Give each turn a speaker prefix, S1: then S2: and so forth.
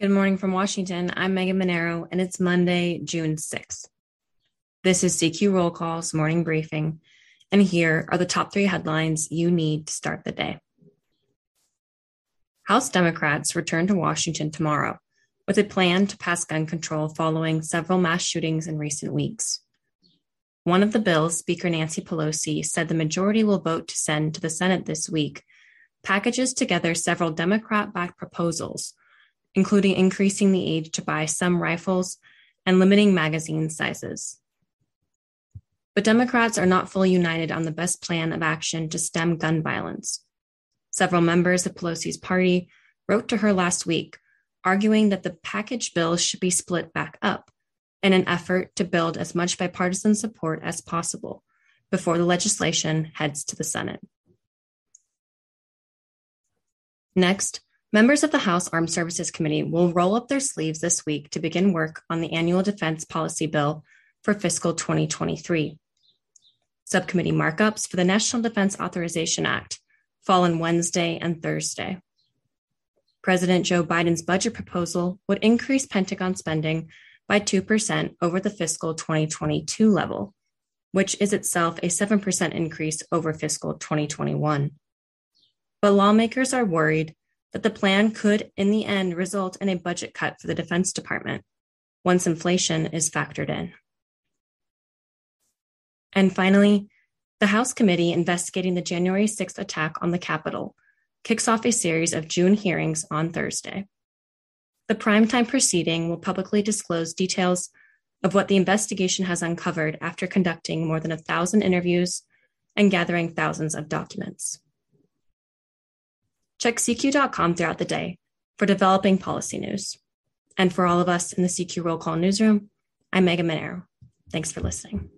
S1: Good morning from Washington. I'm Megan Mineiro, and it's Monday, June 6th. This is CQ Roll Call's morning briefing, and here are the top three headlines you need to start the day. House Democrats return to Washington tomorrow with a plan to pass gun control following several mass shootings in recent weeks. One of the bills Speaker Nancy Pelosi said the majority will vote to send to the Senate this week packages together several Democrat backed proposals including increasing the age to buy some rifles and limiting magazine sizes. But Democrats are not fully united on the best plan of action to stem gun violence. Several members of Pelosi's party wrote to her last week, arguing that the package bill should be split back up in an effort to build as much bipartisan support as possible before the legislation heads to the Senate. Next, Members of the House Armed Services Committee will roll up their sleeves this week to begin work on the annual defense policy bill for fiscal 2023. Subcommittee markups for the National Defense Authorization Act fall on Wednesday and Thursday. President Joe Biden's budget proposal would increase Pentagon spending by 2% over the fiscal 2022 level, which is itself a 7% increase over fiscal 2021. But lawmakers are worried that the plan could, in the end, result in a budget cut for the Defense Department once inflation is factored in. And finally, the House committee investigating the January 6th attack on the Capitol kicks off a series of June hearings on Thursday. The primetime proceeding will publicly disclose details of what the investigation has uncovered after conducting more than a thousand interviews and gathering thousands of documents. Check CQ.com throughout the day for developing policy news. And for all of us in the CQ Roll Call newsroom, I'm Megan Mineiro. Thanks for listening.